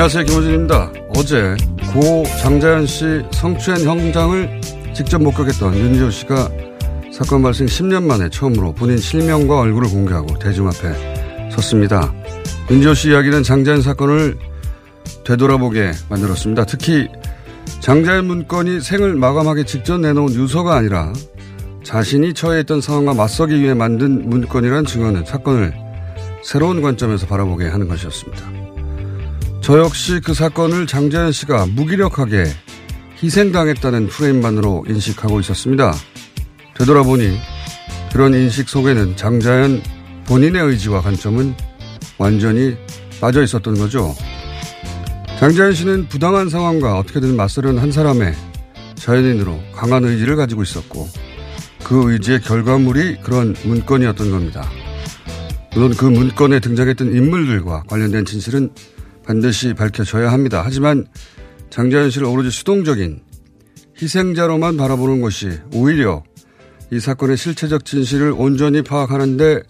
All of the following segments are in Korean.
안녕하세요. 김호준입니다. 어제 고 장자연 씨 성추행 현장을 직접 목격했던 윤지호 씨가 사건 발생 10년 만에 처음으로 본인 실명과 얼굴을 공개하고 대중 앞에 섰습니다. 윤지호 씨 이야기는 장자연 사건을 되돌아보게 만들었습니다. 특히 장자연 문건이 생을 마감하기 직전 내놓은 유서가 아니라 자신이 처해 있던 상황과 맞서기 위해 만든 문건이란 증언은 사건을 새로운 관점에서 바라보게 하는 것이었습니다. 저 역시 그 사건을 장자연 씨가 무기력하게 희생당했다는 프레임만으로 인식하고 있었습니다. 되돌아보니 그런 인식 속에는 장자연 본인의 의지와 관점은 완전히 빠져 있었던 거죠. 장자연 씨는 부당한 상황과 어떻게든 맞서려는 한 사람의 자연인으로 강한 의지를 가지고 있었고 그 의지의 결과물이 그런 문건이었던 겁니다. 물론 그 문건에 등장했던 인물들과 관련된 진실은 반드시 밝혀져야 합니다. 하지만 장자연 씨를 오로지 수동적인 희생자로만 바라보는 것이 오히려 이 사건의 실체적 진실을 온전히 파악하는데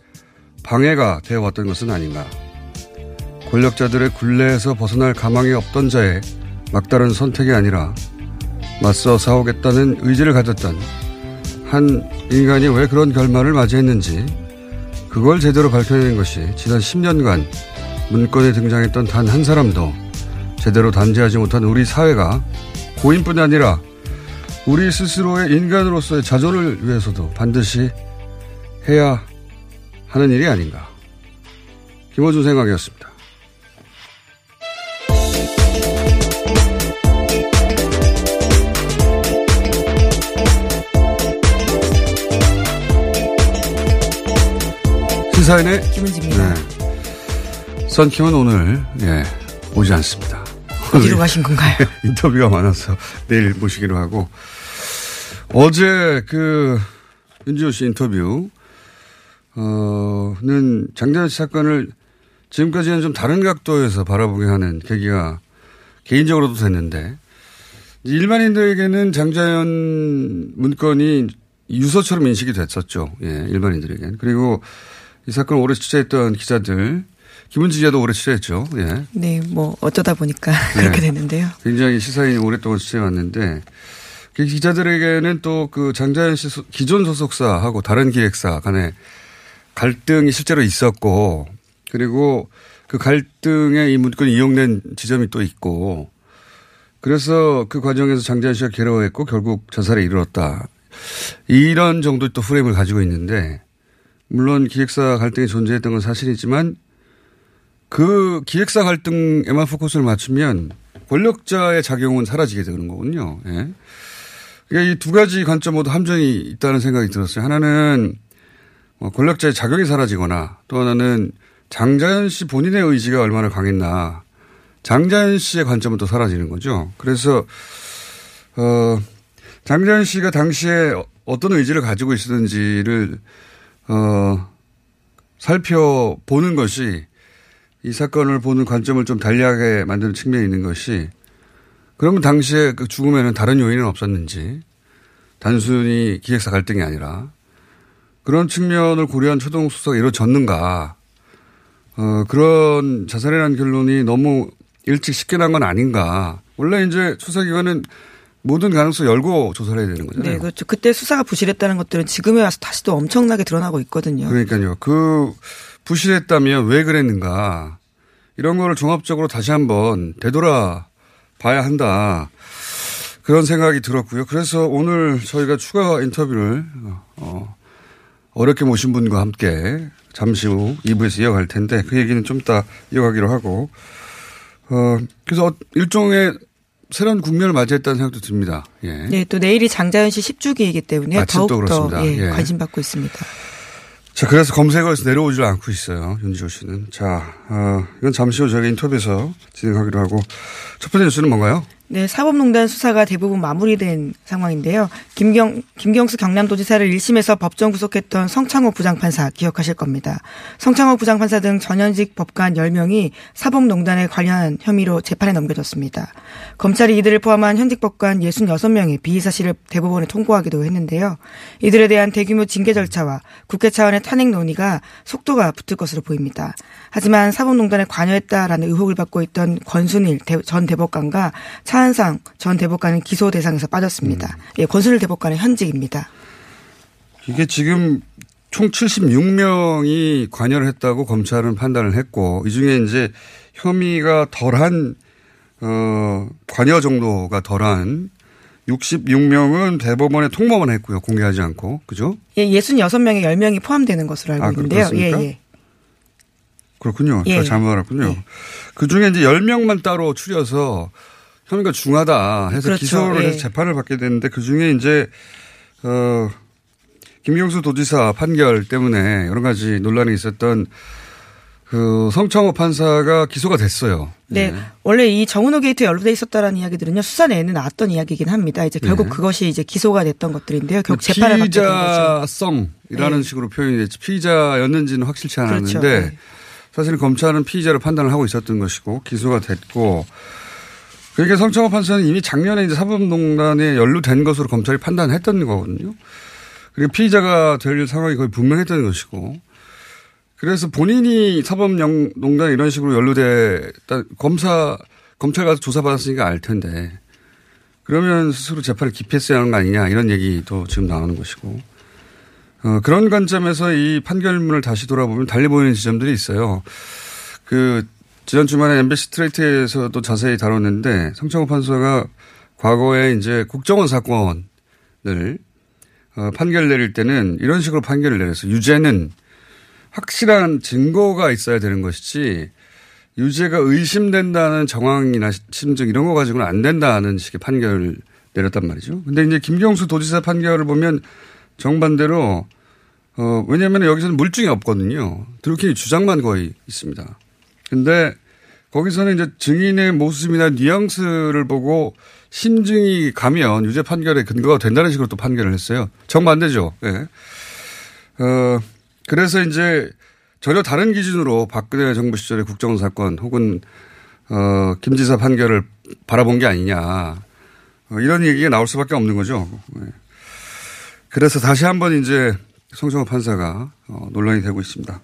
방해가 되어 왔던 것은 아닌가. 권력자들의 굴레에서 벗어날 가망이 없던 자의 막다른 선택이 아니라 맞서 싸우겠다는 의지를 가졌던 한 인간이 왜 그런 결말을 맞이했는지 그걸 제대로 밝혀내는 것이 지난 10년간 문건에 등장했던 단 한 사람도 제대로 단죄하지 못한 우리 사회가 고인뿐이 아니라 우리 스스로의 인간으로서의 자존을 위해서도 반드시 해야 하는 일이 아닌가. 김호준 생각이었습니다. 시사인의 김은지입니다. 네. 선킴은 오늘 예, 오지 않습니다. 어디로 가신 건가요? 인터뷰가 많아서 내일 모시기로 하고 어제 그 윤지호 씨 인터뷰 어는 장자연 씨 사건을 지금까지는 좀 다른 각도에서 바라보게 하는 계기가 개인적으로도 됐는데 일반인들에게는 장자연 문건이 유서처럼 인식이 됐었죠. 예, 일반인들에게는. 그리고 이 사건을 오래 취재했던 기자들, 김은지 기자도 오래 취재했죠. 예. 네, 뭐 어쩌다 보니까 그렇게 됐는데요. 굉장히 시사인이 오랫동안 취재해왔는데 그 기자들에게는 또 그 장자연 씨 소- 기존 소속사하고 다른 기획사 간에 갈등이 실제로 있었고 그리고 그 갈등에 이 문건이 이용된 지점이 또 있고 그래서 그 과정에서 장자연 씨가 괴로워했고 결국 자살에 이르렀다. 이런 정도의 또 프레임을 가지고 있는데 물론 기획사 갈등이 존재했던 건 사실이지만 그 기획사 갈등에만 포커스를 맞추면 권력자의 작용은 사라지게 되는 거군요. 예. 그러니까 이 두 가지 관점 모두 함정이 있다는 생각이 들었어요. 하나는 뭐 권력자의 작용이 사라지거나 또 하나는 장자연 씨 본인의 의지가 얼마나 강했나. 장자연 씨의 관점은 또 사라지는 거죠. 그래서, 어, 장자연 씨가 당시에 어떤 의지를 가지고 있었는지를, 어, 살펴보는 것이 이 사건을 보는 관점을 좀 달리하게 만드는 측면이 있는 것이 그러면 당시에 그 죽음에는 다른 요인은 없었는지 단순히 기획사 갈등이 아니라 그런 측면을 고려한 초동 수사가 이루어졌는가 어, 그런 자살이라는 결론이 너무 일찍 쉽게 난 건 아닌가. 원래 이제 수사기관은 모든 가능성 열고 조사를 해야 되는 거잖아요. 네, 그렇죠. 그때 수사가 부실했다는 것들은 지금에 와서 다시 또 엄청나게 드러나고 있거든요. 그러니까요. 그 부실했다면 왜 그랬는가. 이런 거를 종합적으로 다시 한번 되돌아 봐야 한다. 그런 생각이 들었고요. 그래서 오늘 저희가 추가 인터뷰를 어, 어렵게 모신 분과 함께 잠시 후 2부에서 이어갈 텐데 그 얘기는 좀 이따 이어가기로 하고 어, 그래서 일종의 새로운 국면을 맞이했다는 생각도 듭니다. 예. 네, 또 내일이 장자연 씨 10주기이기 때문에 더욱더 예, 예. 관심 받고 있습니다. 자, 그래서 검색어에서 내려오질 않고 있어요. 윤지호 씨는. 자, 어, 이건 잠시 후 저희가 인터뷰에서 진행하기로 하고 첫 번째 뉴스는 뭔가요? 네, 사법농단 수사가 대부분 마무리된 상황인데요. 김경, 김경수 경남도지사를 1심에서 법정 구속했던 성창호 부장판사 기억하실 겁니다. 성창호 부장판사 등 전현직 법관 10명이 사법농단에 관련한 혐의로 재판에 넘겨졌습니다. 검찰이 이들을 포함한 현직 법관 66명의 비의 사실을 대법원에 통보하기도 했는데요. 이들에 대한 대규모 징계 절차와 국회 차원의 탄핵 논의가 속도가 붙을 것으로 보입니다. 하지만 사법농단에 관여했다라는 의혹을 받고 있던 권순일 전 대법관과 차 차한상 전 대법관은 기소 대상에서 빠졌습니다. 음. 예, 권순일 대법관은 현직입니다. 이게 지금 총 76명이 관여를 했다고 검찰은 판단을 했고 이 중에 이제 혐의가 덜한 어 관여 정도가 덜한 66명은 대법원에 통보만 했고요. 공개하지 않고. 그죠? 예, 66명에 10명이 포함되는 것으로 알고 아, 있는데요. 예, 예. 그렇군요. 예. 제가 잘못 알았군요. 예. 그 중에 이제 10명만 따로 추려서 혐의가 중하다 해서 그렇죠. 기소를 해서 예. 재판을 받게 되는데 그 중에 이제 어 김경수 도지사 판결 때문에 여러 가지 논란이 있었던 그 성창호 판사가 기소가 됐어요. 네. 네. 원래 이 정운호 게이트 연루돼 있었다라는 이야기들은요 수사 내에는 나왔던 이야기긴 합니다. 이제 결국 네. 그것이 이제 기소가 됐던 것들인데요. 결국 재판을 받게 된 거죠. 피의자성이라는 네. 식으로 표현이 됐지 피의자였는지는 확실치 않았는데 그렇죠. 네. 사실 검찰은 피의자로 판단을 하고 있었던 것이고 기소가 됐고 그러니까 성창호 판사는 이미 작년에 이제 사법농단에 연루된 것으로 검찰이 판단했던 거거든요. 그리고 피의자가 될 상황이 거의 분명했던 것이고. 그래서 본인이 사법농단 이런 식으로 연루돼 검사 검찰 가서 조사받았으니까 알 텐데 그러면 스스로 재판을 기피했어야 하는 거 아니냐 이런 얘기도 지금 나오는 것이고 어, 그런 관점에서 이 판결문을 다시 돌아보면 달리 보이는 지점들이 있어요. 그 지난 주말에 MBC 스트레이트에서도 자세히 다뤘는데 성창호 판사가 과거에 이제 국정원 사건을 어, 판결 내릴 때는 이런 식으로 판결을 내렸어요. 유죄는 확실한 증거가 있어야 되는 것이지 유죄가 의심된다는 정황이나 심증 이런 거 가지고는 안 된다는 식의 판결을 내렸단 말이죠. 근데 이제 김경수 도지사 판결을 보면 정반대로 어, 왜냐하면 여기서는 물증이 없거든요. 드루킹이 주장만 거의 있습니다. 근데 거기서는 이제 증인의 모습이나 뉘앙스를 보고 심증이 가면 유죄 판결의 근거가 된다는 식으로 또 판결을 했어요. 정반대죠. 예. 네. 어, 그래서 이제 전혀 다른 기준으로 박근혜 정부 시절의 국정원 사건 혹은 어, 김 지사 판결을 바라본 게 아니냐. 어, 이런 얘기가 나올 수밖에 없는 거죠. 네. 그래서 다시 한번 이제 송정호 판사가 어, 논란이 되고 있습니다.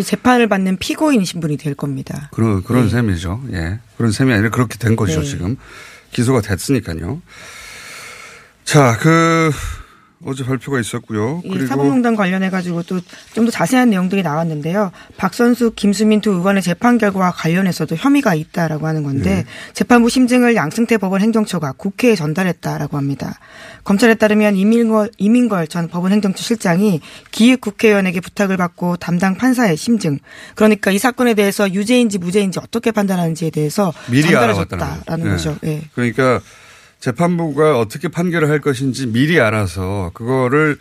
재판을 받는 피고인이신 분이 될 겁니다. 그런 그런 네. 셈이죠. 예, 그런 셈이 아니라 그렇게 된 거죠 네. 지금 기소가 됐으니까요. 자, 그 어제 발표가 있었고요. 그리고 사법농단 관련해 가지고 또 좀 더 자세한 내용들이 나왔는데요. 박선수, 김수민 두 의원의 재판 결과와 관련해서도 혐의가 있다라고 하는 건데 네. 재판부 심증을 양승태 법원 행정처가 국회에 전달했다라고 합니다. 검찰에 따르면 이민걸, 이민걸 전 법원 행정처 실장이 기획 국회의원에게 부탁을 받고 담당 판사의 심증 그러니까 이 사건에 대해서 유죄인지 무죄인지 어떻게 판단하는지에 대해서 미리 전달해줬다라는 네. 거죠. 네. 그러니까 재판부가 어떻게 판결을 할 것인지 미리 알아서 그거를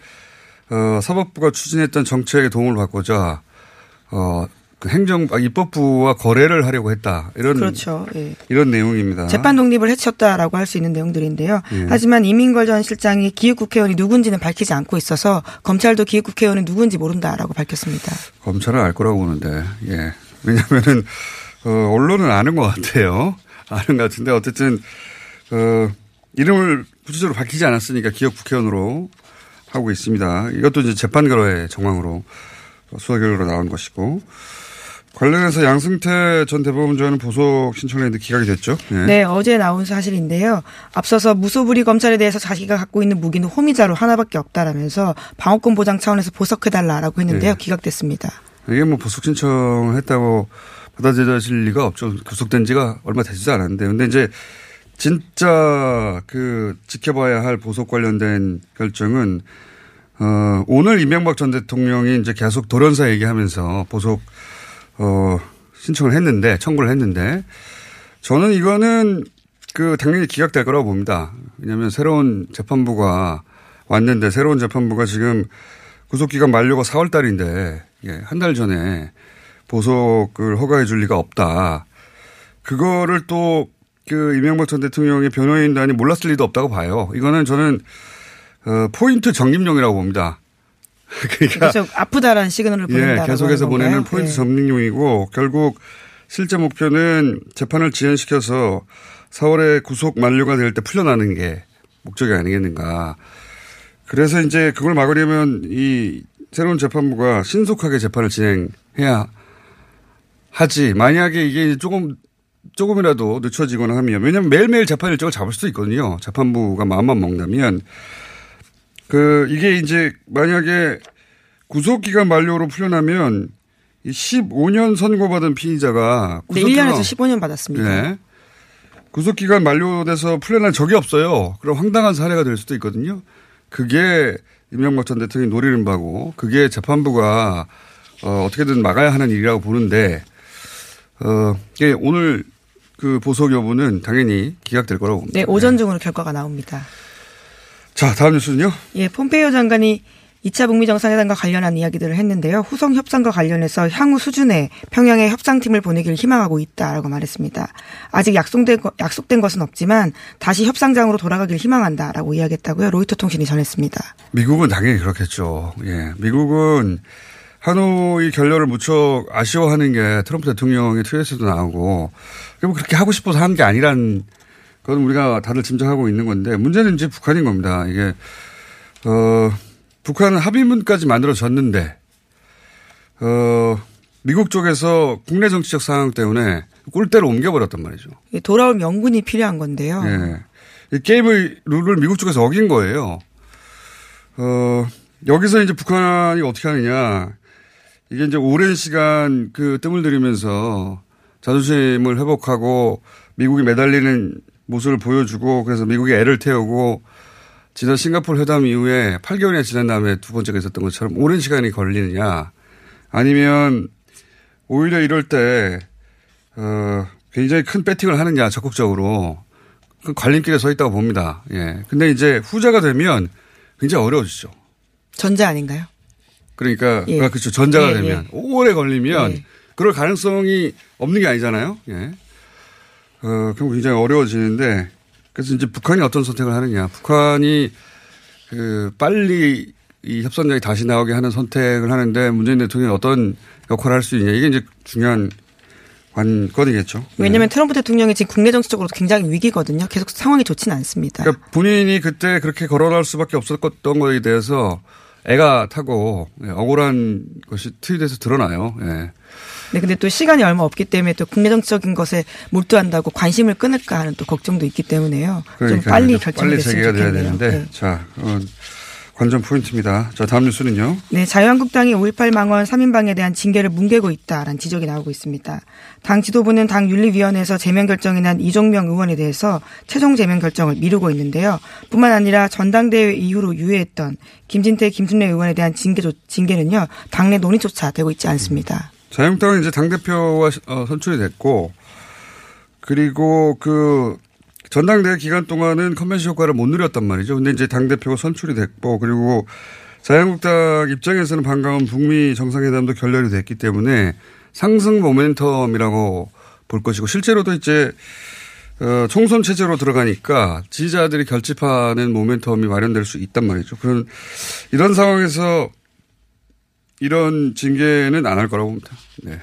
어, 사법부가 추진했던 정책에 도움을 받고자 어, 그 행정 아, 입법부와 거래를 하려고 했다 이런 그렇죠. 예. 이런 내용입니다. 재판 독립을 해쳤다라고 할 수 있는 내용들인데요. 예. 하지만 이민걸 전 실장이 기획국회의원이 누군지는 밝히지 않고 있어서 검찰도 기획국회의원이 누군지 모른다라고 밝혔습니다. 검찰은 알 거라고 보는데 예. 왜냐하면은 어, 언론은 아는 것 같아요. 아는 것 같은데 어쨌든 어, 이름을 구체적으로 밝히지 않았으니까 기업 국회의원으로 하고 있습니다. 이것도 이제 재판 결과의 정황으로 수사 결과로 나온 것이고. 관련해서 양승태 전 대법원장은 보석 신청했는데 기각이 됐죠. 네. 네, 어제 나온 사실인데요. 앞서서 무소불위 검찰에 대해서 자기가 갖고 있는 무기는 호미자로 하나밖에 없다라면서 방어권 보장 차원에서 보석해달라라고 했는데요. 네. 기각됐습니다. 이게 뭐 보석 신청을 했다고 받아들여질 리가 없죠. 구속된 지가 얼마 되지도 않았는데. 근데 이제 진짜 그 지켜봐야 할 보석 관련된 결정은 어, 오늘 이명박 전 대통령이 이제 계속 돌연사 얘기하면서 보석 어, 신청을 했는데 청구를 했는데 저는 이거는 그 당연히 기각될 거라고 봅니다. 왜냐하면 새로운 재판부가 왔는데 새로운 재판부가 지금 구속기간 만료가 4월 달인데 예, 한 달 전에 보석을 허가해 줄 리가 없다. 그거를 또 그 이명박 전 대통령의 변호인단이 몰랐을 리도 없다고 봐요. 이거는 저는 어, 포인트 적립용이라고 봅니다. 그러니까 그래서 아프다라는 시그널을 보낸다. 예, 계속해서 보내는 포인트 네. 점링용이고 결국 실제 목표는 재판을 지연시켜서 4월에 구속 만료가 될 때 풀려나는 게 목적이 아니겠는가. 그래서 이제 그걸 막으려면 이 새로운 재판부가 신속하게 재판을 진행해야 하지. 만약에 이게 조금 조금이라도 늦춰지거나 하면 왜냐하면 매일매일 재판 일정을 잡을 수도 있거든요. 재판부가 마음만 먹다면 그 이게 이제 만약에 구속 기간 만료로 풀려나면 이 15년 선고받은 피의자가 네, 구속기간 1년에서 15년 받았습니다. 네. 구속기간 만료돼서 풀려난 적이 없어요. 그럼 황당한 사례가 될 수도 있거든요. 그게 이명박 전 대통령이 노리는 바고 그게 재판부가 어, 어떻게든 막아야 하는 일이라고 보는데 어, 이게 오늘 그 보석 여부는 당연히 기각될 거라고 봅니다. 네, 오전 중으로 결과가 나옵니다. 자, 다음 뉴스는요. 예, 폼페이오 장관이 2차 북미 정상회담과 관련한 이야기들을 했는데요. 후속 협상과 관련해서 향후 수준의 평양에 협상팀을 보내기를 희망하고 있다라고 말했습니다. 아직 약속된, 거- 약속된 것은 없지만 다시 협상장으로 돌아가길 희망한다라고 이야기했다고요. 로이터 통신이 전했습니다. 미국은 당연히 그렇겠죠. 예. 미국은 하노이 결렬을 무척 아쉬워하는 게 트럼프 대통령의 트윗에도 나오고 그리고 그렇게 하고 싶어서 한 게 아니란 건 우리가 다들 짐작하고 있는 건데 문제는 이제 북한인 겁니다. 이게 어 북한은 합의문까지 만들어졌는데 어 미국 쪽에서 국내 정치적 상황 때문에 꼴대로 옮겨버렸단 말이죠. 예, 돌아올 명분이 필요한 건데요. 예. 이 게임의 룰을 미국 쪽에서 어긴 거예요. 어, 여기서 이제 북한이 어떻게 하느냐. 이게 이제 오랜 시간 그 뜸을 들이면서 자존심을 회복하고 미국이 매달리는 모습을 보여주고 그래서 미국이 애를 태우고 지난 싱가포르 회담 이후에 8개월이나 지난 다음에 두 번째가 있었던 것처럼 오랜 시간이 걸리느냐 아니면 오히려 이럴 때, 어, 굉장히 큰 배팅을 하느냐 적극적으로 그 관림길에 서 있다고 봅니다. 예. 근데 이제 후자가 되면 굉장히 어려워지죠. 전자 아닌가요? 그러니까, 예. 아, 그렇죠. 전자가 예, 되면 오래 걸리면 예. 그럴 가능성이 없는 게 아니잖아요. 예. 어, 그럼 굉장히 어려워지는데 그래서 이제 북한이 어떤 선택을 하느냐. 북한이 그 빨리 이 협상장이 다시 나오게 하는 선택을 하는데 문재인 대통령이 어떤 역할을 할 수 있냐. 이게 이제 중요한 관건이겠죠. 왜냐하면 트럼프 대통령이 지금 국내 정치적으로 굉장히 위기거든요. 계속 상황이 좋지는 않습니다. 그러니까 본인이 그때 그렇게 거론할 수밖에 없었던 거에 대해서 애가 타고 예, 억울한 것이 트윗에서 드러나요. 예. 네, 근데 또 시간이 얼마 없기 때문에 또 국내 정치적인 것에 몰두한다고 관심을 끊을까 하는 또 걱정도 있기 때문에요. 좀 그러니까 빨리 됐으면 재개가 돼야 좋겠네요. 되는데 네. 자 어, 관전 포인트입니다. 자 다음 뉴스는요. 네, 자유한국당이 5.18 망원 3인방에 대한 징계를 뭉개고 있다라는 지적이 나오고 있습니다. 당 지도부는 당 윤리위원회에서 제명 결정이 난 이종명 의원에 대해서 최종 제명 결정을 미루고 있는데요. 뿐만 아니라 전당대회 이후로 유예했던 김진태, 김순례 의원에 대한 징계, 징계는요. 당내 논의조차 되고 있지 않습니다. 자유한국당은 이제 당 대표가 어, 선출이 됐고 그리고 그 전당대회 기간 동안은 컨벤션 효과를 못 누렸단 말이죠. 근데 이제 당 대표가 선출이 됐고 그리고 자유한국당 입장에서는 반가운 북미 정상회담도 결렬이 됐기 때문에 상승 모멘텀이라고 볼 것이고 실제로도 이제 어, 총선 체제로 들어가니까 지지자들이 결집하는 모멘텀이 마련될 수 있단 말이죠. 그런 이런 상황에서 이런 징계는 안 할 거라고 봅니다. 네.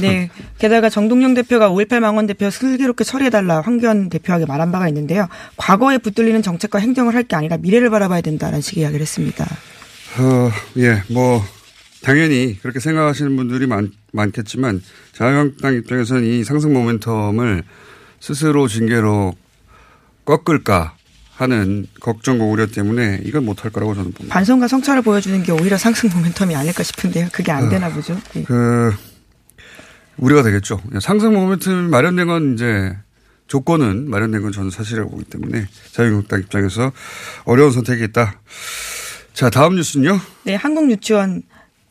네. 게다가 정동영 대표가 5.18 망원 대표 슬기롭게 처리해달라 황교안 대표에게 말한 바가 있는데요. 과거에 붙들리는 정책과 행정을 할 게 아니라 미래를 바라봐야 된다라는 식의 이야기를 했습니다. 어, 예, 뭐, 당연히 그렇게 생각하시는 분들이 많, 많겠지만 자유한국당 입장에서는 이 상승 모멘텀을 스스로 징계로 꺾을까 하는 걱정과 우려 때문에 이건 못할 거라고 저는 봅니다. 반성과 성찰을 보여주는 게 오히려 상승 모멘텀이 아닐까 싶은데요. 그게 안 되나 보죠. 예. 그 우려가 되겠죠. 상승 모멘텀 마련된 건 이제 조건은 마련된 건 저는 사실이라고 보기 때문에 자유한국당 입장에서 어려운 선택이 있다. 자 다음 뉴스는요. 네, 한국 유치원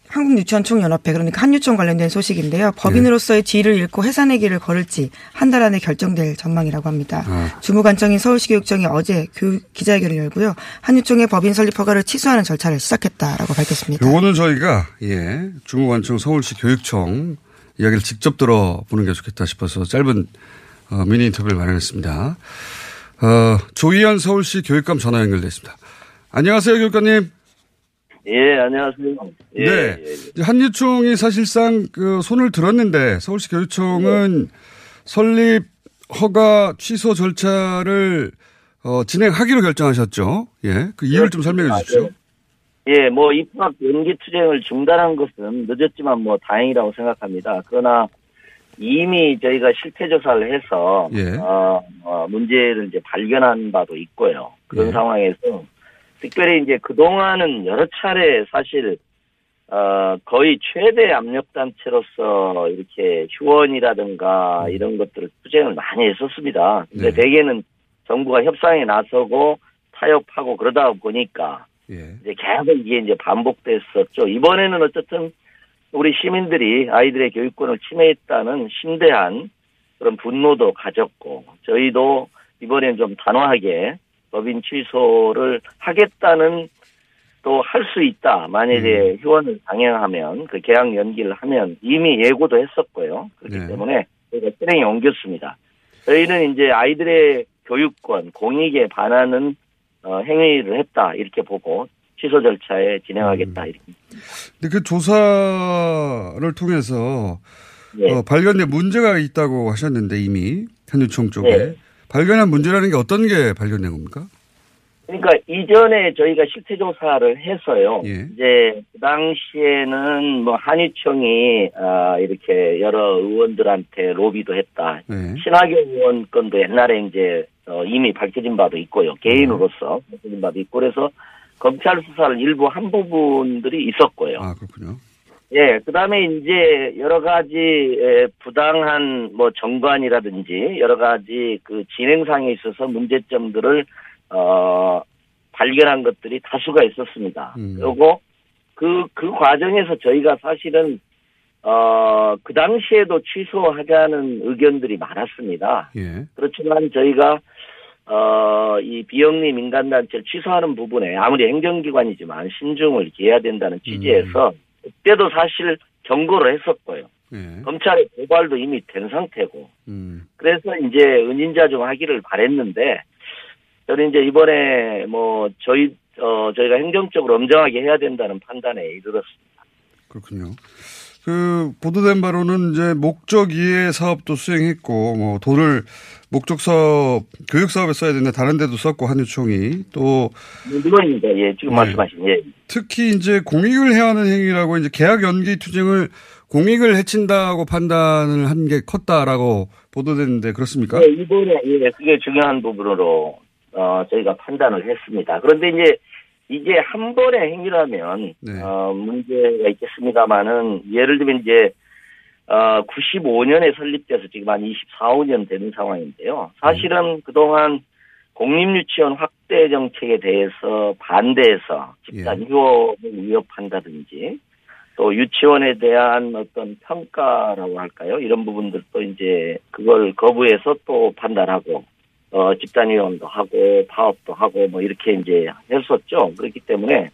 한국 유치원 총연합회 그러니까 한유총 관련된 소식인데요. 법인으로서의 지위를 잃고 해산의 길을 걸을지 한 달 안에 결정될 전망이라고 합니다. 아. 주무관청인 서울시 교육청이 어제 교육 기자회견을 열고요. 한유총의 법인 설립 허가를 취소하는 절차를 시작했다라고 밝혔습니다. 요거는 저희가 예 중무관청 서울시 교육청 이야기를 직접 들어보는 게 좋겠다 싶어서 짧은 어, 미니 인터뷰를 마련했습니다. 어, 조희연 서울시 교육감 전화 연결돼 있습니다. 안녕하세요 교육감님. 예, 안녕하세요. 예, 네. 예, 이제 한유총이 사실상 그 손을 들었는데 서울시 교육청은 설립 허가 취소 절차를 어, 진행하기로 결정하셨죠. 예. 그 이유를 좀 설명해 주십시오. 예, 뭐 입학 연기 투쟁을 중단한 것은 늦었지만 뭐 다행이라고 생각합니다. 그러나 이미 저희가 실태 조사를 해서 예. 어, 어, 문제를 이제 발견한 바도 있고요. 그런 예. 상황에서 특별히 이제 그 동안은 여러 차례 사실 어, 거의 최대 압력 단체로서 이렇게 휴원이라든가 이런 것들을 투쟁을 많이 했었습니다. 근데 네. 대개는 정부가 협상에 나서고 타협하고 그러다 보니까 예. 이제 계속 이게 이제 반복됐었죠. 이번에는 어쨌든 우리 시민들이 아이들의 교육권을 침해했다는 심대한 그런 분노도 가졌고 저희도 이번엔 좀 단호하게 법인 취소를 하겠다는 또 할 수 있다. 만약에 휴원을 강행하면 그 계약 연기를 하면 이미 예고도 했었고요. 그렇기 네. 때문에 저희가 실행에 옮겼습니다. 저희는 이제 아이들의 교육권, 공익에 반하는 어, 행위를 했다 이렇게 보고 취소 절차에 진행하겠다 이렇게. 근데 그 조사를 통해서 예. 어, 발견된 문제가 있다고 하셨는데 이미 한유총 쪽에 네. 발견한 문제라는 게 어떤 게 발견된 겁니까? 그러니까 이전에 저희가 실태 조사를 해서요. 예. 이제 그 당시에는 뭐 한유총이 아, 이렇게 여러 의원들한테 로비도 했다. 네. 신하경 의원 건도 옛날에 이제 어, 이미 밝혀진 바도 있고요. 개인으로서 밝혀진 바도 있고 그래서 검찰 수사를 일부 한 부분들이 있었고요. 아 그렇군요. 예, 그 다음에 이제 여러 가지 에, 부당한 뭐 정관이라든지 여러 가지 그 진행상에 있어서 문제점들을 어 발견한 것들이 다수가 있었습니다. 음. 그리고 그, 그 과정에서 저희가 사실은 어, 그 당시에도 취소하자는 의견들이 많았습니다. 예. 그렇지만 저희가 어, 이 비영리 민간단체를 취소하는 부분에 아무리 행정기관이지만 신중을 기해야 된다는 취지에서 그때도 사실 경고를 했었고요. 예. 검찰의 고발도 이미 된 상태고 음. 그래서 이제 은인자 좀 하기를 바랬는데 저는 이제 이번에 뭐 저희 어 저희가 행정적으로 엄정하게 해야 된다는 판단에 이르렀습니다. 그렇군요. 그 보도된 바로는 이제 목적 이해 사업도 수행했고 뭐 돈을 목적 사업 교육 사업에 써야 되는데 다른 데도 썼고 한유총이 또 물론입니다. 예, 지금 네. 말씀하신 예. 특히 이제 공익을 해하는 행위라고 이제 계약 연기 투쟁을 공익을 해친다고 판단을 한 게 컸다라고 보도됐는데 그렇습니까? 네, 이번에 예, 그게 중요한 부분으로 어, 저희가 판단을 했습니다. 그런데 이제 이게 한 번의 행위라면 네. 어, 문제가 있겠습니다만은 예를 들면 이제 어, 95년에 설립돼서 지금 한 24, 5년 되는 상황인데요. 사실은 그동안 공립유치원 확대 정책에 대해서 반대해서 집단 예. 휴업을 위협한다든지 또 유치원에 대한 어떤 평가라고 할까요? 이런 부분들도 이제 그걸 거부해서 또 판단하고 어 집단위원도 하고 파업도 하고 뭐 이렇게 이제 했었죠. 그렇기 때문에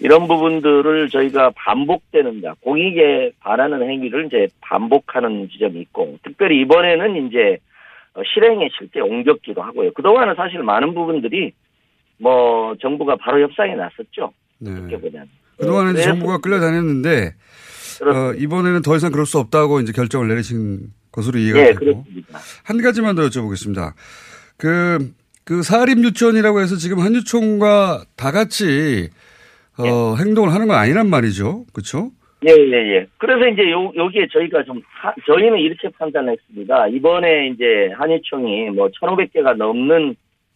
이런 부분들을 저희가 반복되는 자 공익에 반하는 행위를 이제 반복하는 지점이 있고 특별히 이번에는 이제 어, 실행에 실제 옮겼기도 하고요. 그동안은 사실 많은 부분들이 뭐 정부가 바로 협상에 나섰죠. 네. 이렇게 보면. 그동안은 그래서 정부가 끌려다녔는데 어, 이번에는 더 이상 그럴 수 없다고 이제 결정을 내리신 것으로 이해가 예, 되고 그렇습니다. 한 가지만 더 여쭤보겠습니다. 그, 그 사립유치원이라고 해서 지금 한유총과 다 같이 어, 예. 행동을 하는 건 아니란 말이죠. 그렇죠? 예, 예, 예. 그래서 이제 요, 여기에 저희가 좀, 하- 저희는 이렇게 판단했습니다. 이번에 이제 한유총이 뭐 1,500개가 넘는,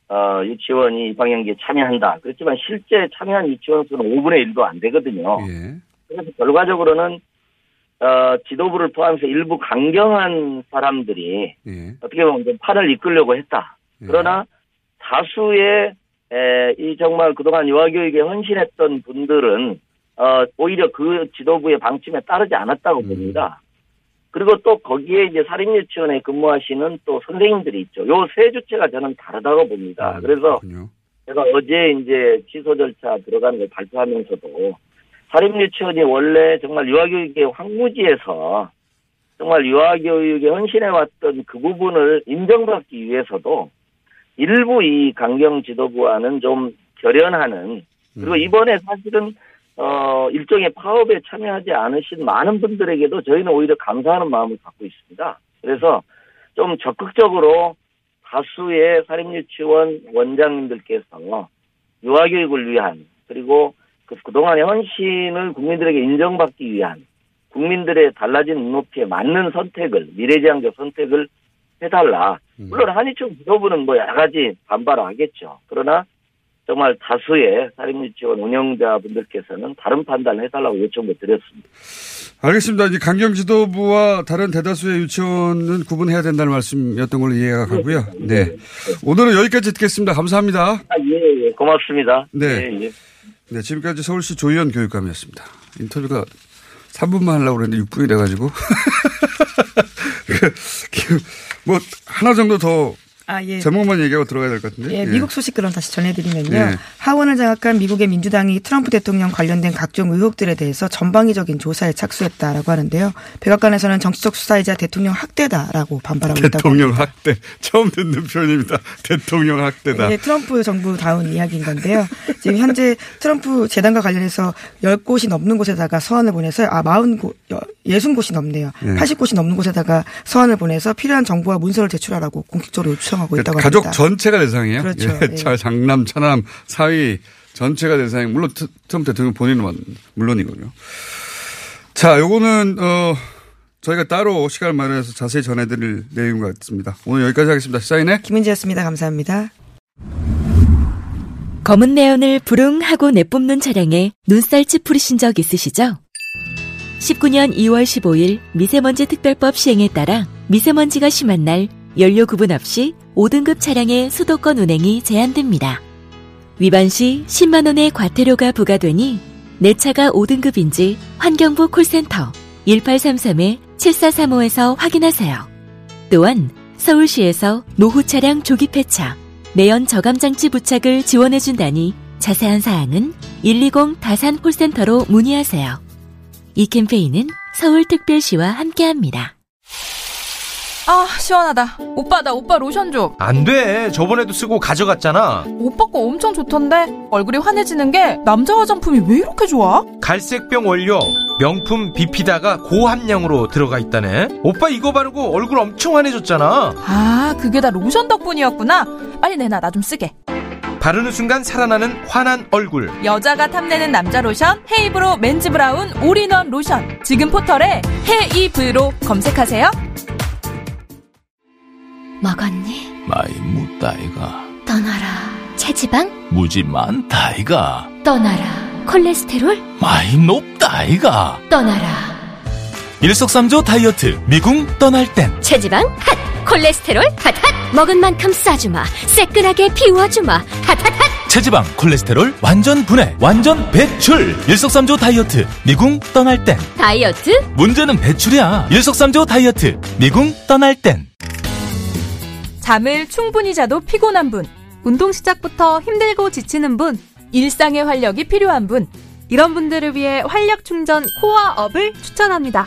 어, 유치원이 방영기에 참여한다. 그렇지만 실제 참여한 유치원 수는 5분의 1도 안 되거든요. 예. 그래서 결과적으로는, 어, 지도부를 포함해서 일부 강경한 사람들이 예. 어떻게 보면 좀 판을 이끌려고 했다. 예. 그러나 다수의 에, 이 정말 그동안 유아교육에 헌신했던 분들은 어, 오히려 그 지도부의 방침에 따르지 않았다고 음. 봅니다. 그리고 또 거기에 이제 사립유치원에 근무하시는 또 선생님들이 있죠. 요 세 주체가 저는 다르다고 봅니다. 음, 그래서 그렇군요. 제가 어제 이제 취소 절차 들어가는 걸 발표하면서도 사립유치원이 원래 정말 유아교육의 황무지에서 정말 유아교육에 헌신해왔던 그 부분을 인정받기 위해서도 일부 이 강경 지도부와는 좀 결연하는 그리고 음. 이번에 사실은 어 일종의 파업에 참여하지 않으신 많은 분들에게도 저희는 오히려 감사하는 마음을 갖고 있습니다. 그래서 좀 적극적으로 다수의 사립유치원 원장님들께서 유아교육을 위한 그리고 그 그동안의 헌신을 국민들에게 인정받기 위한 국민들의 달라진 눈높이에 맞는 선택을 미래지향적 선택을 해달라. 음. 물론 한의총 지도부는 뭐 여러 가지 반발을 하겠죠. 그러나 정말 다수의 사립유치원 운영자분들께서는 다른 판단을 해달라고 요청을 드렸습니다. 알겠습니다. 이제 강경 지도부와 다른 대다수의 유치원은 구분해야 된다는 말씀이었던 걸로 이해가 가고요. 네. 오늘은 여기까지 듣겠습니다. 감사합니다. 아, 예, 예, 고맙습니다. 네. 예, 예. 네, 지금까지 서울시 조희연 교육감이었습니다. 인터뷰가 3분만 하려고 그랬는데 6분이 돼가지고. 뭐, 하나 정도 더 아, 예. 제목만 얘기하고 들어가야 될 것 같은데. 예, 미국 소식 그럼 다시 전해드리면요. 예. 하원을 장악한 미국의 민주당이 트럼프 대통령 관련된 각종 의혹들에 대해서 전방위적인 조사에 착수했다라고 하는데요. 백악관에서는 정치적 수사이자 대통령 학대다라고 반발하고 있다고 대통령 합니다. 학대. 처음 듣는 표현입니다. 대통령 학대다. 이게 트럼프 정부 다운 이야기인 건데요. 지금 현재 트럼프 재단과 관련해서 10곳이 넘는 곳에다가 서한을 보내서 아 40곳 60곳이 넘네요. 예. 80곳이 넘는 곳에다가 서한을 보내서 필요한 정보와 문서를 제출하라고 공식적으로 요청하고 있다고 가족 합니다. 전체가 대상이에요. 그렇죠. 예, 예. 자, 장남, 차남, 사위 전체가 대상이 물론 트- 트럼프 대통령 본인은 만- 물론이고요. 자, 요거는 어 저희가 따로 시간을 마련해서 자세히 전해드릴 내용 같습니다. 오늘 여기까지 하겠습니다. 시사인의 김은지였습니다. 감사합니다. 검은 내연을 부릉하고 내뿜는 차량에 눈살집 부리신 적 있으시죠? 19년 2월 15일 미세먼지 특별법 시행에 따라 미세먼지가 심한 날 연료 구분 없이 5등급 차량의 수도권 운행이 제한됩니다. 위반 시 10만원의 과태료가 부과되니 내 차가 5등급인지 환경부 콜센터 1833-7435에서 확인하세요. 또한 서울시에서 노후 차량 조기 폐차, 내연 저감 장치 부착을 지원해준다니 자세한 사항은 120 다산 콜센터로 문의하세요. 이 캠페인은 서울특별시와 함께합니다. 아 시원하다 오빠 나 오빠 로션 좀안 돼. 저번에도 쓰고 가져갔잖아. 오빠 거 엄청 좋던데 얼굴이 환해지는 게 남자 화장품이 왜 이렇게 좋아? 갈색병 원료, 명품 비피다가 고함량으로 들어가 있다네. 오빠 이거 바르고 얼굴 엄청 환해졌잖아. 아 그게 다 로션 덕분이었구나 빨리 내놔 나 좀 쓰게 바르는 순간 살아나는 환한 얼굴. 여자가 탐내는 남자 로션 헤이브로 맨즈 브라운 올인원 로션 지금 포털에 헤이브로 검색하세요 먹었니? 마이 묵다이가 떠나라. 체지방? 무지 많다이가 떠나라. 콜레스테롤? 마이 높다이가 떠나라. 일석삼조 다이어트 미궁 떠날 땐 체지방? 핫! 콜레스테롤? 핫핫! 먹은 만큼 싸주마. 새끈하게 비워주마. 핫핫핫! 체지방 콜레스테롤 완전 분해 완전 배출 일석삼조 다이어트 미궁 떠날 땐 다이어트? 문제는 배출이야 일석삼조 다이어트 미궁 떠날 땐 잠을 충분히 자도 피곤한 분, 운동 시작부터 힘들고 지치는 분, 일상의 활력이 필요한 분, 이런 분들을 위해 활력 충전 코어업을 추천합니다.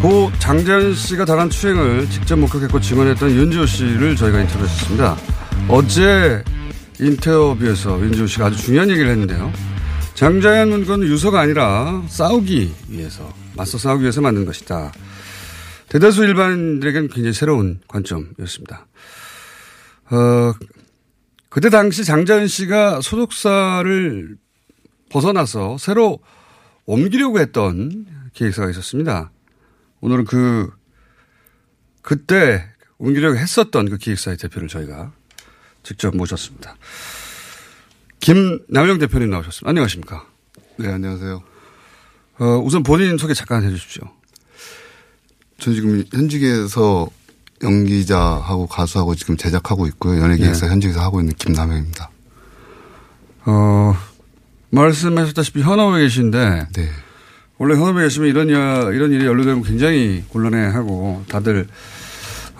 고 장재현 씨가 당한 추행을 직접 목격했고 증언했던 윤지호 씨를 저희가 인터뷰했습니다. 어제 인터뷰에서 윤지호 씨가 아주 중요한 얘기를 했는데요. 장자연 문건은 유서가 아니라 싸우기 위해서, 맞서 싸우기 위해서 만든 것이다. 대다수 일반인들에게는 굉장히 새로운 관점이었습니다. 어, 그때 당시 장자연 씨가 소속사를 벗어나서 새로 옮기려고 했던 기획사가 있었습니다. 오늘은 그, 그때 옮기려고 했었던 그 기획사의 대표를 저희가 직접 모셨습니다. 김남영 대표님 나오셨습니다. 안녕하십니까. 네, 안녕하세요. 어, 우선 본인 소개 잠깐 해 주십시오. 저 지금 현직에서 연기자하고 가수하고 지금 제작하고 있고요. 연예기획사 네. 현직에서 하고 있는 김남영입니다. 어, 말씀하셨다시피 현업에 계신데. 네. 원래 현업에 계시면 이런, 일, 이런 일이 연루되면 굉장히 곤란해하고 다들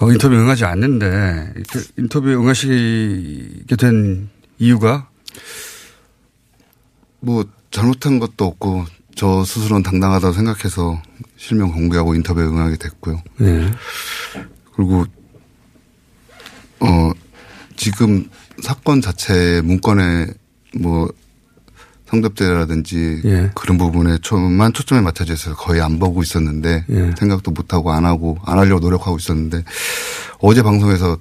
어, 인터뷰 응하지 않는데 인터뷰에 응하시게 된 이유가 뭐 잘못한 것도 없고 저 스스로는 당당하다고 생각해서 실명 공개하고 인터뷰에 응하게 됐고요. 네. 그리고 어 지금 사건 자체 문건에 뭐 성접대라든지 예. 그런 부분에 초만 초점에 맞춰져 있어서 거의 안 보고 있었는데 예. 생각도 못 하고 안 하고 안 하려고 노력하고 있었는데 어제 방송에서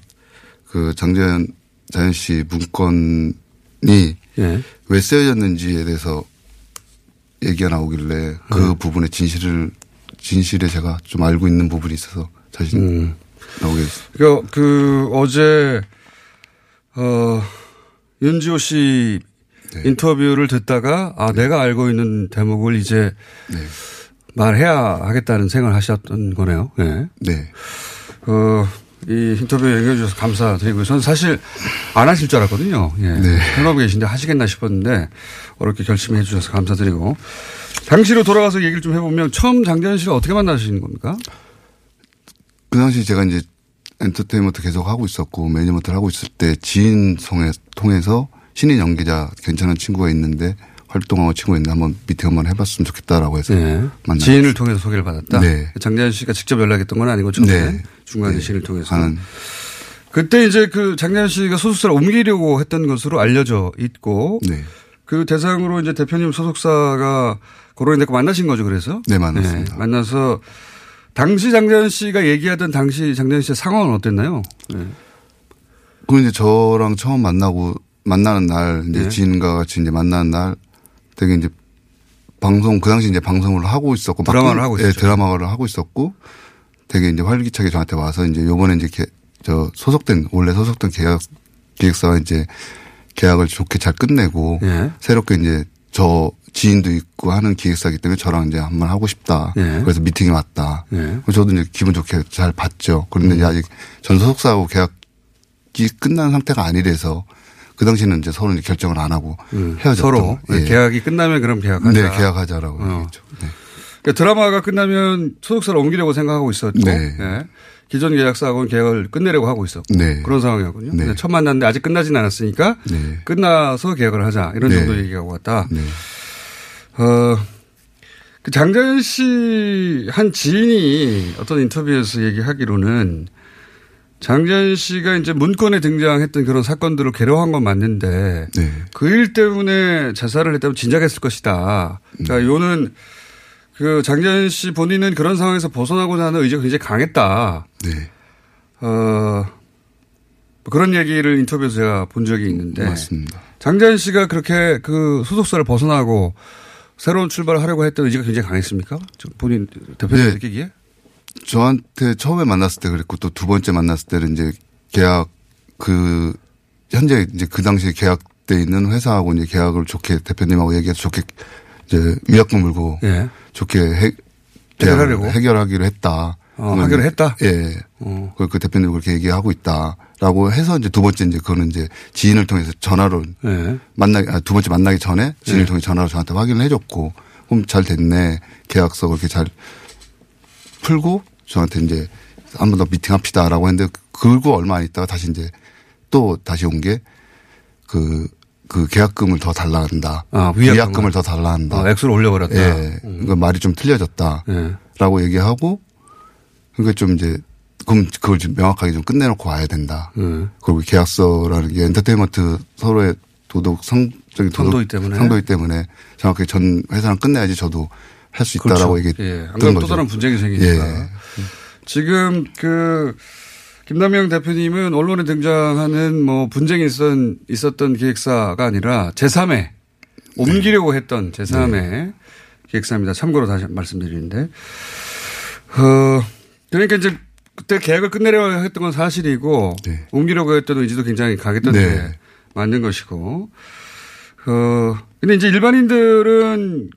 그 장재현 자연 씨 문건이 예. 왜 쓰여졌는지에 대해서 얘기가 나오길래 그 음. 부분의 진실을 진실에 제가 좀 알고 있는 부분이 있어서 자신 음. 나오게 됐어요. 그, 그 어제 어 윤지호 씨 네. 인터뷰를 듣다가 아 내가 알고 있는 대목을 이제 네. 말해야 하겠다는 생각을 하셨던 거네요. 네. 네. 어, 이 인터뷰에 응해주셔서 감사드리고요. 저는 사실 안 하실 줄 알았거든요. 예. 네. 현업에 계신데 하시겠나 싶었는데 어렵게 결심해 주셔서 감사드리고 당시로 돌아가서 얘기를 좀 해보면 처음 장재현 씨를 어떻게 만나신 겁니까? 그 당시 제가 이제 엔터테인먼트 계속 하고 있었고 매니지먼트를 하고 있을 때 지인 통해, 통해서 신인 연기자 괜찮은 친구가 있는데 활동하고 친구가 있는데 한번 미팅 한번 해봤으면 좋겠다라고 해서 네. 만났 지인을 통해서 소개를 받았다. 네. 장재현 씨가 직접 연락했던 건 아니고 처음에 네. 중간에 네. 지인을 통해서. 하는 그때 이제 그 장재현 씨가 소속사를 옮기려고 했던 것으로 알려져 있고 네. 그 대상으로 이제 대표님 소속사가 거론이 됐고 만나신 거죠. 그래서 네, 만났습니다. 네, 만나서 당시 장재현 씨가 얘기하던 당시 장재현 씨의 상황은 어땠나요? 네. 그 이제 저랑 처음 만나고 만나는 날 이제 네. 지인과 같이 이제 만나는 날 되게 이제 방송 그 당시 이제 방송을 하고 있었고 드라마를 막- 하고 예, 있었죠. 드라마를 하고 있었고 되게 이제 활기차게 저한테 와서 이제 요번에 이제 개- 저 소속된 원래 소속된 계약 기획사가 이제 계약을 좋게 잘 끝내고 예. 새롭게 이제 저 지인도 있고 하는 기획사이기 때문에 저랑 이제 한번 하고 싶다. 예. 그래서 미팅이 왔다. 예. 저도 이제 기분 좋게 잘 봤죠. 그런데 이제 아직 전 소속사하고 계약이 끝난 상태가 아니라서 그 당시는 이제 서로 이제 결정을 안 하고. 음. 서로 예. 계약이 끝나면 그럼 계약하자. 네, 계약하자라고 어. 얘기했죠. 네. 그러니까 드라마가 끝나면 소속사를 옮기려고 생각하고 있었고 네. 예. 기존 계약사하고는 계약을 끝내려고 하고 있었고 네. 그런 상황이었군요. 네. 첫 만났는데 아직 끝나진 않았으니까 네. 끝나서 계약을 하자 이런 네. 정도 얘기하고 왔다. 네. 어, 그 장자연 씨 한 지인이 어떤 인터뷰에서 얘기하기로는 장자연 씨가 이제 문건에 등장했던 그런 사건들을 괴로워한 건 맞는데 네. 그일 때문에 자살을 했다면 진작했을 것이다. 그러니까 음. 요는 그 장자연 씨 본인은 그런 상황에서 벗어나고자 하는 의지가 굉장히 강했다. 네. 어, 그런 얘기를 인터뷰에서 제가 본 적이 있는데 맞습니다. 장자연 씨가 그렇게 그 소속사를 벗어나고 새로운 출발을 하려고 했던 의지가 굉장히 강했습니까? 저 본인 대표님 네. 느끼기에? 저한테 처음에 만났을 때 그랬고 또 두 번째 만났을 때는 이제 계약 그 현재 이제 그 당시에 계약돼 있는 회사하고 이제 계약을 좋게 대표님하고 얘기해서 좋게 이제 위약금 물고 예. 좋게 해, 해결하려고? 해결하기로 했다. 어, 이제- 했다? 예. 어. 그, 그 대표님 그렇게 얘기하고 있다라고 해서 이제 두 번째 이제 그거는 이제 지인을 통해서 전화로 예. 만나 아, 두 번째 만나기 전에 지인을 네. 통해 전화로 저한테 확인을 해줬고 그럼 잘 됐네 계약서 그렇게 잘 풀고 저한테 이제 한 번 더 미팅합시다라고 했는데 그거 얼마 안 있다가 다시 이제 또 다시 온 게 그 그 계약금을 더 달라 한다. 아, 위약금을. 더 달라 한다. 아, 액수를 올려버렸다. 예. 그 말이 좀 틀려졌다. 예. 라고 얘기하고 그러니까 좀 이제 그럼 그걸 좀 명확하게 좀 끝내놓고 와야 된다. 음. 그리고 계약서라는 게 엔터테인먼트 서로의 도덕 성적인 도덕 상도이 때문에. 상도이 때문에 정확하게 전 회사랑 끝내야지 저도 할 수 있다라고 그렇죠. 얘기했던 예. 안 그러면 또 거죠. 다른 분쟁이 생기니까. 예. 지금 그 김남영 대표님은 언론에 등장하는 뭐 분쟁이 있었, 있었던 기획사가 아니라 제3회 옮기려고 했던 제3회 네. 기획사입니다. 참고로 다시 말씀드리는데. 어, 그러니까 이제 그때 계약을 끝내려고 했던 건 사실이고 옮기려고 했던 의지도 굉장히 강했던 게 네. 맞는 것이고. 어, 근데 이제 일반인들은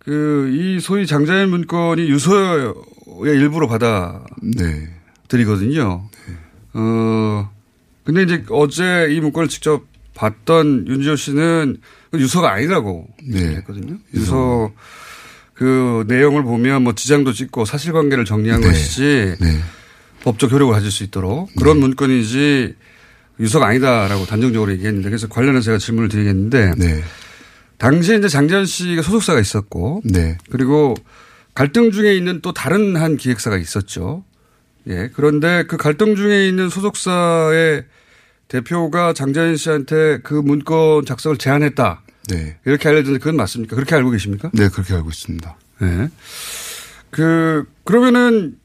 그 이 소위 장자연 문건이 유서의 일부로 받아 네. 드리거든요. 어, 근데 이제 어제 이 문건을 직접 봤던 윤지호 씨는 그 유서가 아니라고 네. 했거든요. 유서 그 내용을 보면 뭐 지장도 찍고 사실관계를 정리한 네. 것이지 법적 효력을 가질 수 있도록 그런 문건이지 유서가 아니다라고 단정적으로 얘기했는데 그래서 관련해서 제가 질문을 드리겠는데 네. 당시에 이제 장재현 씨가 소속사가 있었고 네. 그리고 갈등 중에 있는 또 다른 한 기획사가 있었죠. 예. 그런데 그 갈등 중에 있는 소속사의 대표가 장자연 씨한테 그 문건 작성을 제안했다. 네. 이렇게 알려졌는데 그건 맞습니까? 그렇게 알고 계십니까? 네, 그렇게 알고 있습니다. 네. 그, 그러면은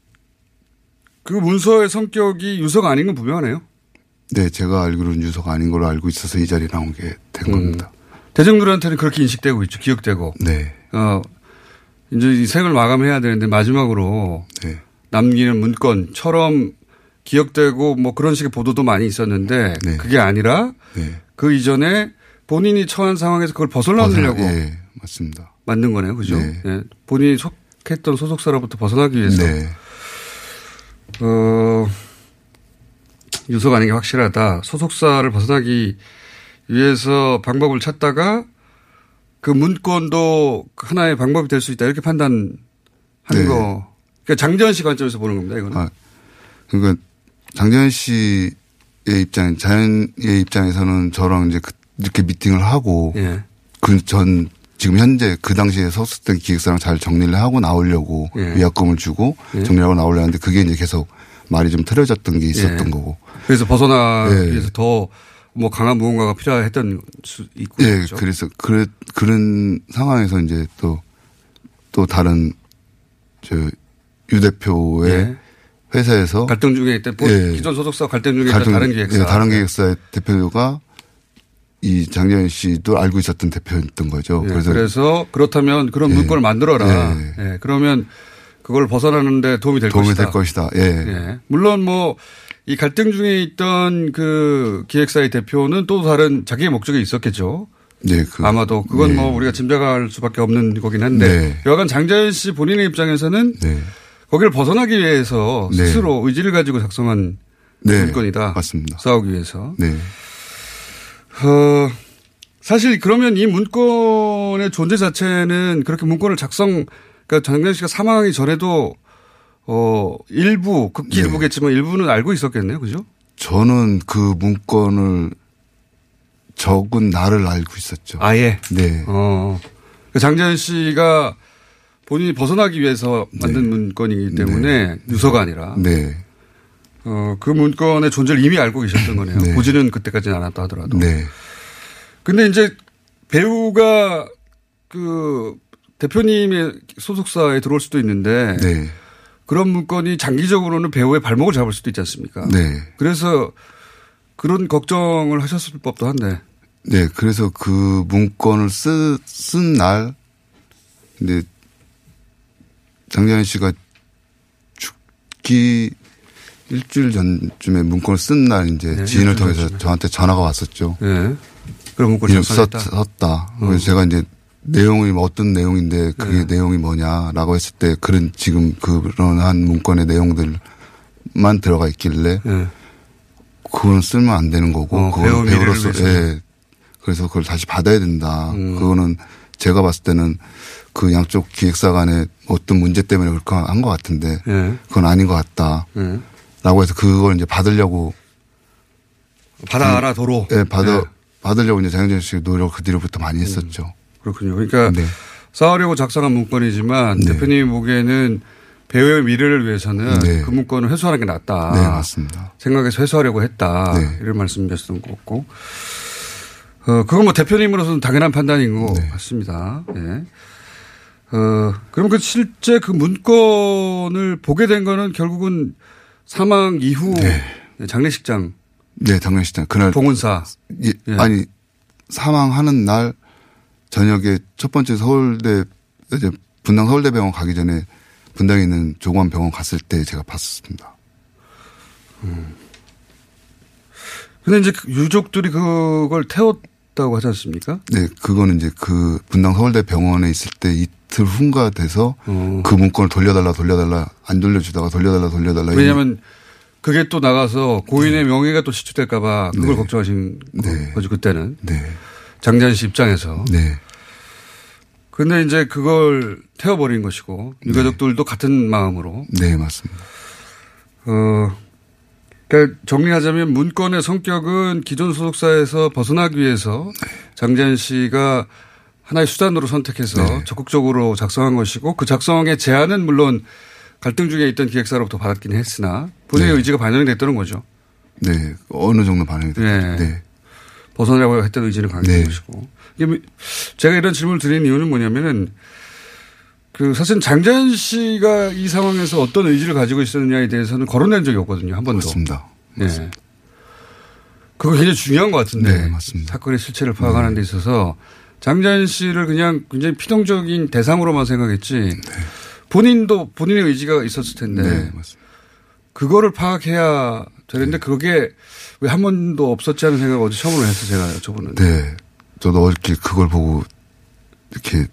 그 문서의 성격이 유서가 아닌 건 분명하네요. 네, 제가 알기로는 유서가 아닌 걸로 알고 있어서 이 자리에 나온 게된 겁니다. 대중들한테는 그렇게 인식되고 있죠. 기억되고. 네. 어, 이제 이 생을 마감해야 되는데 마지막으로 네. 남기는 문건처럼 기억되고 뭐 그런 식의 보도도 많이 있었는데 그게 아니라 네. 그 이전에 본인이 처한 상황에서 그걸 벗어나려고 벗어나- 예, 맞습니다. 만든 거네요. 그죠? 네. 예. 본인이 속했던 소속사로부터 벗어나기 위해서. 네. 어, 유서가 아닌 게 확실하다. 소속사를 벗어나기 위해서 방법을 찾다가 그 문건도 하나의 방법이 될 수 있다. 이렇게 판단한 네. 거. 그러니까 장재현 씨 관점에서 보는 겁니다. 이거는. 아, 그러니까 장재현 씨의 입장, 자연의 입장에서는 저랑 이제 그- 이렇게 미팅을 하고 예. 그전 지금 현재 그 당시에 소속된 기획사랑 잘 정리를 하고 나오려고 예. 위약금을 주고 예. 정리하고 나오려 하는데 그게 이제 계속 말이 좀 틀어졌던 게 있었던 예. 거고. 그래서 벗어나기 예. 위해서 더 뭐 강한 무언가가 필요했던 수 있고. 예, 그렇죠? 그래서 그 그런 상황에서 이제 또 또 다른 저 유 대표의 예. 회사에서 갈등 중에 있던 본- 예. 기존 소속사 갈등 중에 있던 갈등- 다른 기획사. 예, 다른 기획사의 대표가 이 장재현 씨도 알고 있었던 대표였던 거죠. 예, 그래서, 그래서, 그렇다면 그런 예. 문건을 만들어라. 예. 예, 그러면 그걸 벗어나는데 도움이 될 도움이 것이다. 될 것이다. 예. 예. 물론 뭐 이 갈등 중에 있던 그 기획사의 대표는 또 다른 자기의 목적이 있었겠죠. 네, 그, 아마도 그건 예. 뭐 우리가 짐작할 수밖에 없는 거긴 한데 네. 여하간 장자연 씨 본인의 입장에서는 네. 거기를 벗어나기 위해서 네. 스스로 의지를 가지고 작성한 네. 문건이다. 맞습니다. 싸우기 위해서. 네. 어, 사실 그러면 이 문건의 존재 자체는 그렇게 문건을 작성, 그러니까 장자연 씨가 사망하기 전에도 어, 일부, 극히 네. 일부겠지만 일부는 알고 있었겠네요. 그죠? 저는 그 문건을 적은 나를 알고 있었죠. 아예. 네. 어. 그 장재현 씨가 본인이 벗어나기 위해서 만든 문건이기 때문에 유서가 아니라. 네. 어, 그 문건의 존재를 이미 알고 계셨던 거네요. 네. 보지는 그때까지는 않았다 하더라도. 네. 근데 이제 배우가 그 대표님의 소속사에 들어올 수도 있는데 네. 그런 문건이 장기적으로는 배우의 발목을 잡을 수도 있지 않습니까? 네. 그래서 그런 걱정을 하셨을 법도 한데. 네. 그래서 그 문건을 쓰, 쓴 날, 근데 장재현 씨가 죽기 일주일 전쯤에 문건을 쓴 날 이제 네, 지인을 통해서 전쯤에. 저한테 전화가 왔었죠. 네. 그런 문건을 이름 썼, 작성했다. 썼다. 음. 그래서 제가 이제 내용이 뭐 어떤 내용인데 그게 내용이 뭐냐라고 했을 때 그런 지금 그런 한 문건의 내용들만 들어가 있길래 네. 그거는 쓰면 안 되는 거고 어, 미래를 배우로서. 예. 그래서 그걸 다시 받아야 된다. 음. 그거는 제가 봤을 때는 그 양쪽 기획사 간에 어떤 문제 때문에 그렇게 한 것 같은데 예. 그건 아닌 것 같다. 예. 라고 해서 그걸 이제 받으려고 받아라 도로. 예, 받아 예. 받으려고 이제 장현준 씨 노력 그 뒤로부터 많이 했었죠. 그렇군요. 그러니까 네. 싸우려고 작성한 문건이지만 네. 대표님 보기에는 배우의 미래를 위해서는 네. 그 문건을 회수하는 게 낫다. 네, 맞습니다. 생각해서 회수하려고 했다. 네. 이런 말씀이셨던 것 같고. 어, 그건 뭐 대표님으로서는 당연한 판단인 것 네. 같습니다. 예. 어, 그럼 그 실제 그 문건을 보게 된 거는 결국은 사망 이후 장례식장 네, 장례식장 그날 봉은사. 예, 예. 아니 사망하는 날 저녁에 첫 번째 서울대 이제 분당 서울대병원 가기 전에 분당에 있는 조관 병원 갔을 때 제가 봤습니다. 근데 이제 그 유족들이 그걸 태웠다고 하지 않습니까? 네, 그거는 이제 그 분당 서울대 병원에 있을 때 이틀 후인가 돼서 어. 그 문건을 돌려달라 돌려달라 안 돌려주다가 돌려달라 돌려달라 왜냐하면 그게 또 나가서 고인의 명예가 또 시추될까봐 그걸 네. 걱정하신 네. 거죠 그때는 네, 장자연 씨 입장에서. 네, 근데 이제 그걸 태워버린 것이고 유가족들도 같은 마음으로. 네 맞습니다. 어, 그러니까 정리하자면 문건의 성격은 기존 소속사에서 벗어나기 위해서 장자연 씨가 하나의 수단으로 선택해서 네. 적극적으로 작성한 것이고 그 작성의 제안은 물론 갈등 중에 있던 기획사로부터 받았긴 했으나 본인의 네. 의지가 반영이 됐다는 거죠. 네, 어느 정도 반응이 됐죠. 네. 네. 벗어나려고 했던 의지는 강했던 네. 것이고. 이게 뭐- 제가 이런 질문을 드리는 이유는 뭐냐면은 그 사실 장자연 씨가 이 상황에서 어떤 의지를 가지고 있었느냐에 대해서는 거론된 적이 없거든요. 한 번도. 맞습니다. 네. 그거 굉장히 중요한 것 같은데. 네, 맞습니다. 사건의 실체를 파악하는 데 있어서 장자연 씨를 그냥 굉장히 피동적인 대상으로만 생각했지. 본인도 본인의 의지가 있었을 텐데. 네, 맞습니다. 그거를 파악해야 되는데 그게 왜 한 번도 없었지 하는 생각을 어제 처음으로 해서 제가 여쭤보는데. 네. 저도 어저께 그걸 보고 이렇게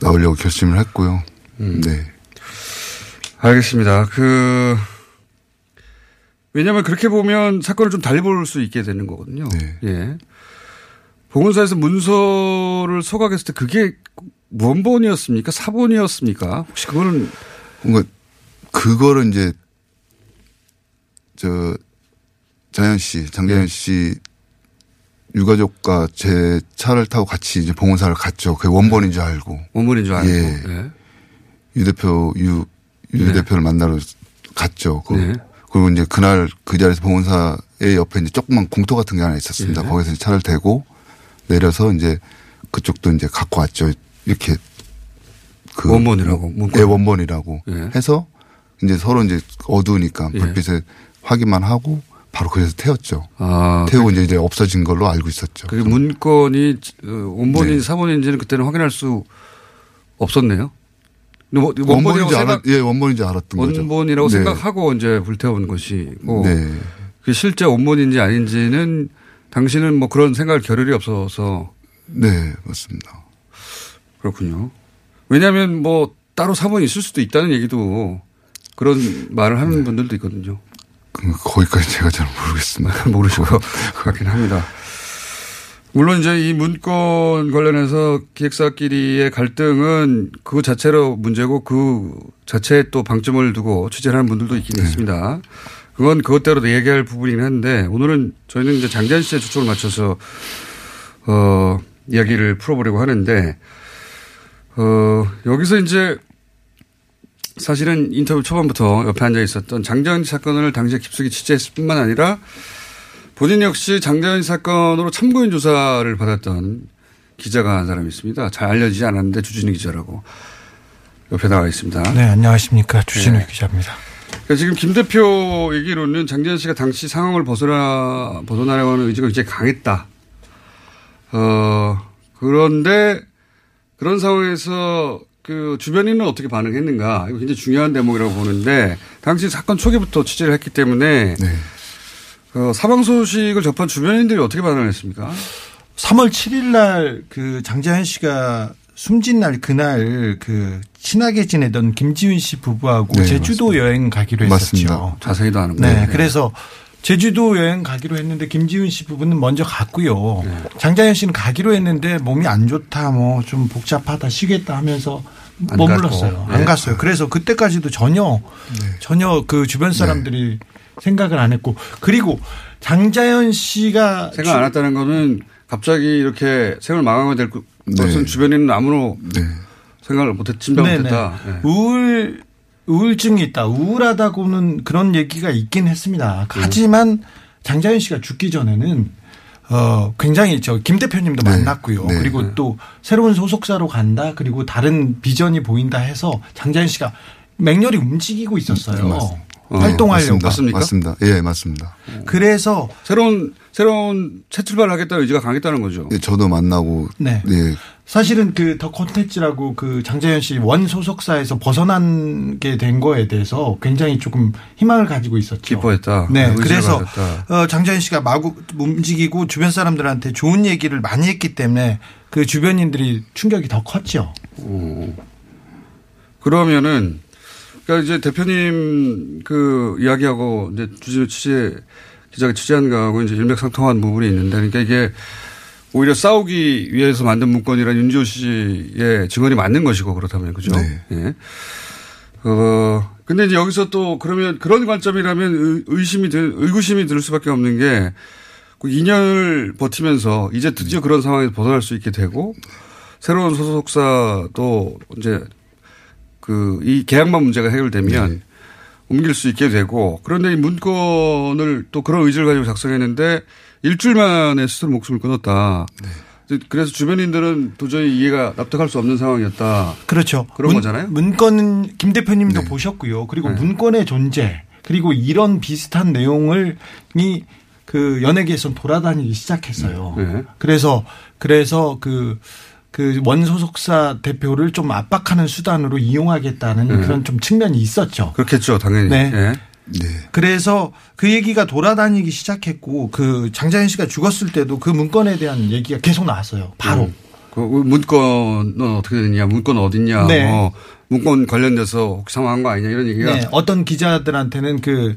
나오려고 결심을 했고요. 음. 네. 알겠습니다. 그, 왜냐하면 그렇게 보면 사건을 좀 달리 볼 수 있게 되는 거거든요. 네. 예. 보건사에서 문서를 소각했을 때 그게 원본이었습니까? 사본이었습니까? 혹시 그거는 뭔가 그거를 이제 저 자연 씨, 장자연 네. 씨 유가족과 제 차를 타고 같이 이제 봉은사를 갔죠. 그게 원본인 줄 알고 원본인 줄 알고. 예. 예. 유 대표 유, 유 네. 대표를 만나러 갔죠. 그, 네. 그리고 이제 그날 그 자리에서 봉은사의 옆에 이제 조그만 공터 같은 게 하나 있었습니다. 예. 거기서 이제 차를 대고 내려서 이제 그쪽도 이제 갖고 왔죠. 이렇게 그 원본이라고. 예, 원본이라고 예. 해서 이제 서로 이제 어두우니까 예. 불빛에 확인만 하고 바로 그래서 태웠죠. 아, 태우고 이제 이제 없어진 걸로 알고 있었죠. 그게 문건이 어, 원본인지 네. 사본인지는 그때는 확인할 수 없었네요. 뭐 원본이라고 원본인지 알았, 예, 원본인지 알았던 거죠. 원본이라고 네. 생각하고 이제 불태운 것이고 네. 그 실제 원본인지 아닌지는 당신은 뭐 그런 생각할 겨를이 없어서 네, 맞습니다. 그렇군요. 왜냐하면 뭐 따로 사본이 있을 수도 있다는 얘기도 그런 말을 네. 하는 분들도 있거든요. 그 거기까지 제가 잘 모르겠습니다. 모르시고 그렇긴 합니다. 물론 이제 이 문건 관련해서 기획사끼리의 갈등은 그 자체로 문제고 그 자체에 또 방점을 두고 취재를 하는 분들도 있긴 있습니다. 그건 그것대로 얘기할 부분이긴 한데 오늘은 저희는 이제 장자연 씨의 주축을 맞춰서 어, 이야기를 풀어보려고 하는데 어, 여기서 이제 사실은 인터뷰 초반부터 옆에 앉아 있었던 장자연 씨 사건을 당시에 깊숙이 취재했을 뿐만 아니라 본인 역시 장자연 씨 사건으로 참고인 조사를 받았던 기자가 한 사람이 있습니다. 잘 알려지지 않았는데 주진우 기자라고 옆에 나와 있습니다. 네, 안녕하십니까. 주진우 네. 기자입니다. 그러니까 지금 김 대표 얘기로는 장재현 씨가 당시 상황을 벗어나, 벗어나려고 하는 의지가 굉장히 강했다. 어, 그런데 그런 상황에서 그 주변인은 어떻게 반응했는가. 이거 굉장히 중요한 대목이라고 보는데 당시 사건 초기부터 취재를 했기 때문에 네. 어, 사망 소식을 접한 주변인들이 어떻게 반응을 했습니까? 3월 7일 날 그 장자연 씨가 숨진 날 그날 그 친하게 지내던 김지윤 씨 부부하고 네, 제주도 맞습니다. 여행 가기로 맞습니다. 했었죠. 자세히도 아는 네, 거예요. 그래서 제주도 여행 가기로 했는데 김지윤 씨 부부는 먼저 갔고요. 네. 장자연 씨는 가기로 했는데 몸이 안 좋다, 뭐 좀 복잡하다, 쉬겠다 하면서 안 머물렀어요. 갔고. 안 네. 갔어요. 그래서 그때까지도 전혀 전혀 그 주변 사람들이 생각을 안 했고 그리고 장자연 씨가 생각 안 했다는 거는 갑자기 이렇게 생을 망하게 될 것은 네. 주변에는 아무로 생각을 못했, 네네. 못했다. 예. 우울 우울증이 있다. 우울하다고는 그런 얘기가 있긴 했습니다. 하지만 장자연 씨가 죽기 전에는 어 굉장히 저 김 대표님도 만났고요. 네. 그리고 또 새로운 소속사로 간다. 그리고 다른 비전이 보인다 해서 장자연 씨가 맹렬히 움직이고 있었어요. 어, 활동하려고. 맞습니다. 맞습니다. 예, 맞습니다. 그래서 새로운 새로운 새 출발을 하겠다는 의지가 강했다는 거죠. 예, 저도 만나고 네. 예, 사실은 그 더 콘텐츠라고 그 장자연 씨 원 소속사에서 벗어나게 된 거에 대해서 굉장히 조금 희망을 가지고 있었죠. 기뻐했다. 네. 그래서 가졌다. 어, 장자연 씨가 마구 움직이고 주변 사람들한테 좋은 얘기를 많이 했기 때문에 그 주변인들이 충격이 더 컸죠. 그러면은 그러니까 이제 대표님 그 이야기하고 이제 주진우 취재 기자가 취재한 거하고 이제 일맥상통한 부분이 있는데 그러니까 이게 오히려 싸우기 위해서 만든 문건이라 윤지호 씨의 증언이 맞는 것이고 그렇다면 그죠? 네. 예. 어 근데 이제 여기서 또 그러면 그런 관점이라면 의- 의심이 들 의구심이 들 수밖에 없는 게그 2년을 버티면서 이제 드디어 그런 상황에서 벗어날 수 있게 되고 새로운 소속사도 이제 그 이 계약만 문제가 해결되면 옮길 수 있게 되고 그런데 이 문건을 또 그런 의지를 가지고 작성했는데 일주일 만에 스스로 목숨을 끊었다. 그래서 주변인들은 도저히 이해가 납득할 수 없는 상황이었다. 그렇죠. 그런 문, 거잖아요. 문건은 김 대표님도 보셨고요. 그리고 문건의 존재 그리고 이런 비슷한 내용을 이그 연예계에서 돌아다니기 시작했어요. 네. 그래서 그래서 그 그 원소속사 대표를 좀 압박하는 수단으로 이용하겠다는 네. 그런 좀 측면이 있었죠. 그렇겠죠, 당연히. 네. 예. 그래서 그 얘기가 돌아다니기 시작했고 그 장자연 씨가 죽었을 때도 그 문건에 대한 얘기가 계속 나왔어요. 바로. 음. 그 문건은 어떻게 됐냐, 문건 어딨냐, 네. 뭐 문건 관련돼서 혹시 상황한 거 아니냐 이런 얘기가 네, 어떤 기자들한테는 그,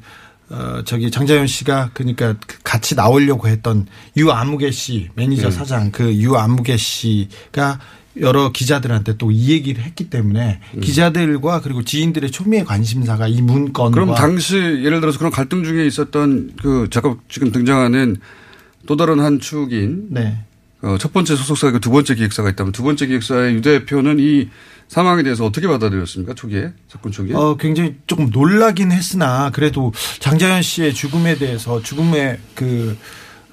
어, 저기 장자연 씨가 그러니까 그 같이 나오려고 했던 유아무개 씨, 매니저 네. 사장 그 유아무개 씨가 여러 기자들한테 또 이 얘기를 했기 때문에 기자들과 그리고 지인들의 초미의 관심사가 이 문건과 음. 그럼 당시 예를 들어서 그런 갈등 중에 있었던 그 잠깐 지금 등장하는 또 다른 한 축인 네. 어, 첫 번째 소속사 그두 번째 기획사가 있다면 두 번째 기획사의 유 대표는 이 상황에 대해서 어떻게 받아들였습니까 초기에 사건 초기에? 어, 굉장히 조금 놀라긴 했으나 그래도 장자연 씨의 죽음에 대해서 죽음의 그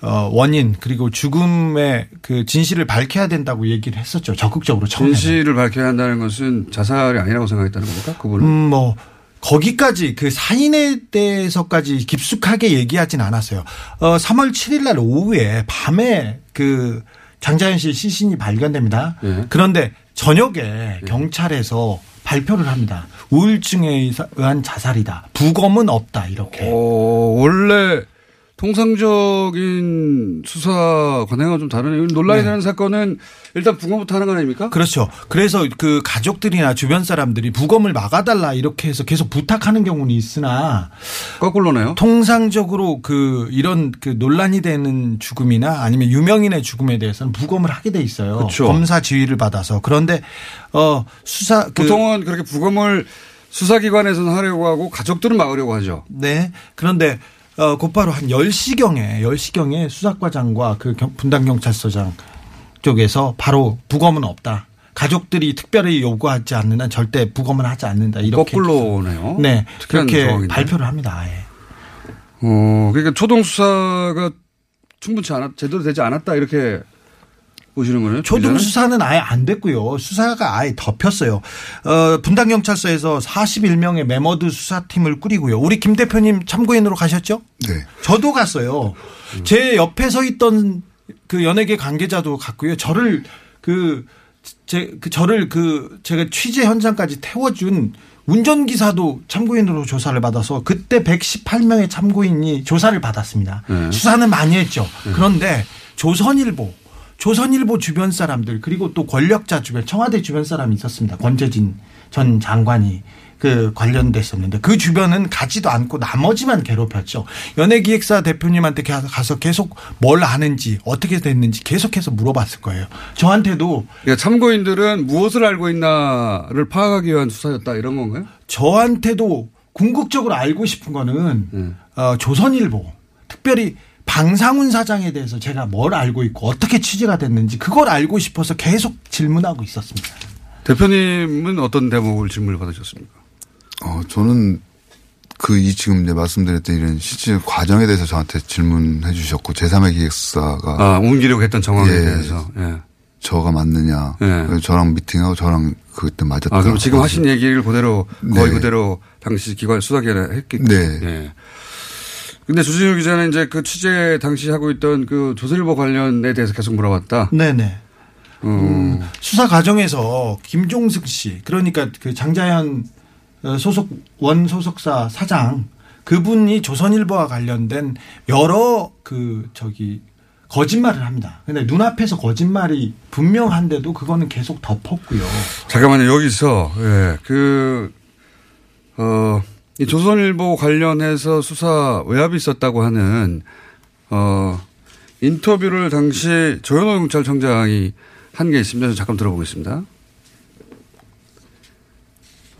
어, 원인 그리고 죽음의 그 진실을 밝혀야 된다고 얘기를 했었죠. 적극적으로 처음에. 진실을 밝혀야 한다는 것은 자살이 아니라고 생각했다는 겁니까? 그분은? 음, 뭐 거기까지 그 사인에 대해서까지 깊숙하게 얘기하진 않았어요. 어, 3월 7일 날 오후에 밤에 그 장자연 씨 시신이 발견됩니다. 네. 그런데 저녁에 경찰에서 발표를 합니다. 우울증에 의한 자살이다. 부검은 없다. 이렇게. 어, 원래 통상적인 수사 관행과 좀 다르네요. 논란이 네. 되는 사건은 일단 부검부터 하는 거 아닙니까? 그렇죠. 그래서 그 가족들이나 주변 사람들이 부검을 막아달라 이렇게 해서 계속 부탁하는 경우는 있으나 거꾸로네요. 통상적으로 그 이런 그 논란이 되는 죽음이나 아니면 유명인의 죽음에 대해서는 부검을 하게 돼 있어요. 그렇죠. 검사 지휘를 받아서 그런데 어 수사 그 보통은 그렇게 부검을 수사기관에서는 하려고 하고 가족들은 막으려고 하죠. 네. 그런데 어 곧바로 한 10시경에 10시경에 수사과장과 그 경- 분당경찰서장 쪽에서 바로 부검은 없다. 가족들이 특별히 요구하지 않는 한 절대 부검은 하지 않는다. 이렇게 거꾸로네요. 네. 그렇게 상황인데. 발표를 합니다. 아예. 어, 그러니까 초동 수사가 충분치 않았, 제대로 되지 않았다 이렇게 보시는 거네요. 초등 기자는? 수사는 아예 안 됐고요. 수사가 아예 덮였어요. 어, 분당 경찰서에서 41명의 메머드 수사팀을 꾸리고요. 우리 김 대표님 참고인으로 가셨죠? 네. 저도 갔어요. 제 옆에 서 있던 그 연예계 관계자도 갔고요. 저를 그, 제, 그 저를 그 제가 취재 현장까지 태워준 운전기사도 참고인으로 조사를 받아서 그때 118명의 참고인이 조사를 받았습니다. 네. 수사는 많이 했죠. 그런데 조선일보, 조선일보 주변 사람들 그리고 또 권력자 주변 청와대 주변 사람이 있었습니다. 권재진 전 장관이 그 관련됐었는데 그 주변은 가지도 않고 나머지만 괴롭혔죠. 연예기획사 대표님한테 가- 가서 계속 뭘 아는지 어떻게 됐는지 계속해서 물어봤을 거예요. 저한테도 그러니까 참고인들은 무엇을 알고 있나를 파악하기 위한 수사였다 이런 건가요? 저한테도 궁극적으로 알고 싶은 거는 어, 조선일보 특별히 방상훈 사장에 대해서 제가 뭘 알고 있고 어떻게 취재가 됐는지 그걸 알고 싶어서 계속 질문하고 있었습니다. 대표님은 어떤 대목을 질문을 받으셨습니까? 어, 저는 그 이 지금 이제 말씀드렸던 이런 실질 과정에 대해서 저한테 질문해 주셨고 제3의 기획사가 아, 옮기려고 했던 정황에 예. 대해서. 예. 저가 맞느냐. 예. 저랑 미팅하고 저랑 그때 맞았다. 아, 그럼 지금 하신 얘기를 그대로 거의 네. 그대로 당시 기관 수사기관에 했겠죠. 네. 예. 근데 주진우 기자는 이제 그 취재 당시 하고 있던 그 조선일보 관련에 대해서 계속 물어봤다. 네네. 음. 수사 과정에서 김종숙 씨 그러니까 그 장자연 어, 소속 원 소속사 사장 그분이 조선일보와 관련된 여러 그 저기 거짓말을 합니다. 근데 눈앞에서 거짓말이 분명한데도 그거는 계속 덮었고요. 잠깐만요. 여기서 예. 그 어, 이 조선일보 관련해서 수사 외압이 있었다고 하는 어, 인터뷰를 당시 조현호 경찰청장이 한 게 있습니다. 저 잠깐 들어보겠습니다.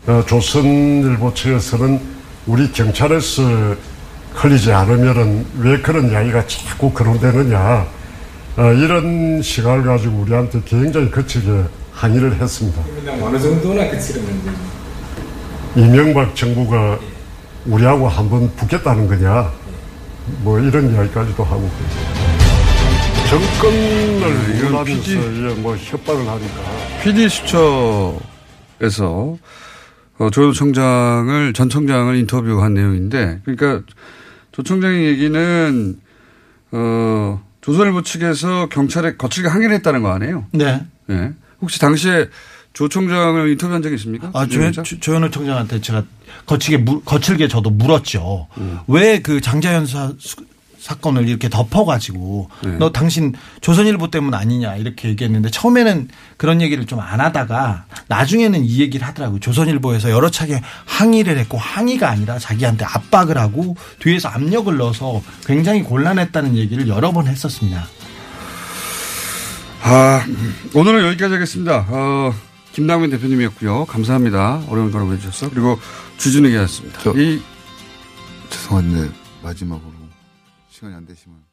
어, 조선일보 측에서는 우리 경찰에서 흘리지 않으면은 왜 그런 이야기가 자꾸 거론되느냐 어, 이런 시각을 가지고 우리한테 굉장히 거칠게 항의를 했습니다. 어느 정도나 그치르는지. 이명박 정부가 우리하고 한번 붙겠다는 거냐 뭐 이런 이야기까지도 하고 정권을 PD 이게 뭐 협박을 하니까 PD 수첩에서 어, 조현호 청장을 전 청장을 인터뷰한 내용인데 그러니까 조 청장의 얘기는 어, 조선일보 측에서 경찰에 거칠게 항의를 했다는 거 아니에요? 네. 네. 혹시 당시에 조 청장을 인터뷰한 적이 있습니까? 아, 조, 조현우 청장한테 제가 거칠게, 물- 거칠게 저도 물었죠. 음. 왜그 장자연 사, 수- 사건을 이렇게 덮어가지고 네. 너 당신 조선일보 때문 아니냐 이렇게 얘기했는데 처음에는 그런 얘기를 좀 안 하다가 나중에는 이 얘기를 하더라고요. 조선일보에서 여러 차례 항의를 했고 항의가 아니라 자기한테 압박을 하고 뒤에서 압력을 넣어서 굉장히 곤란했다는 얘기를 여러 번 했었습니다. 아, 오늘은 여기까지 하겠습니다. 어, 김남근 대표님이었고요. 감사합니다. 어려운 거라고 해주셔서. 그리고 주진우 기자였습니다. 이 죄송한데 마지막으로 시간이 안 되시면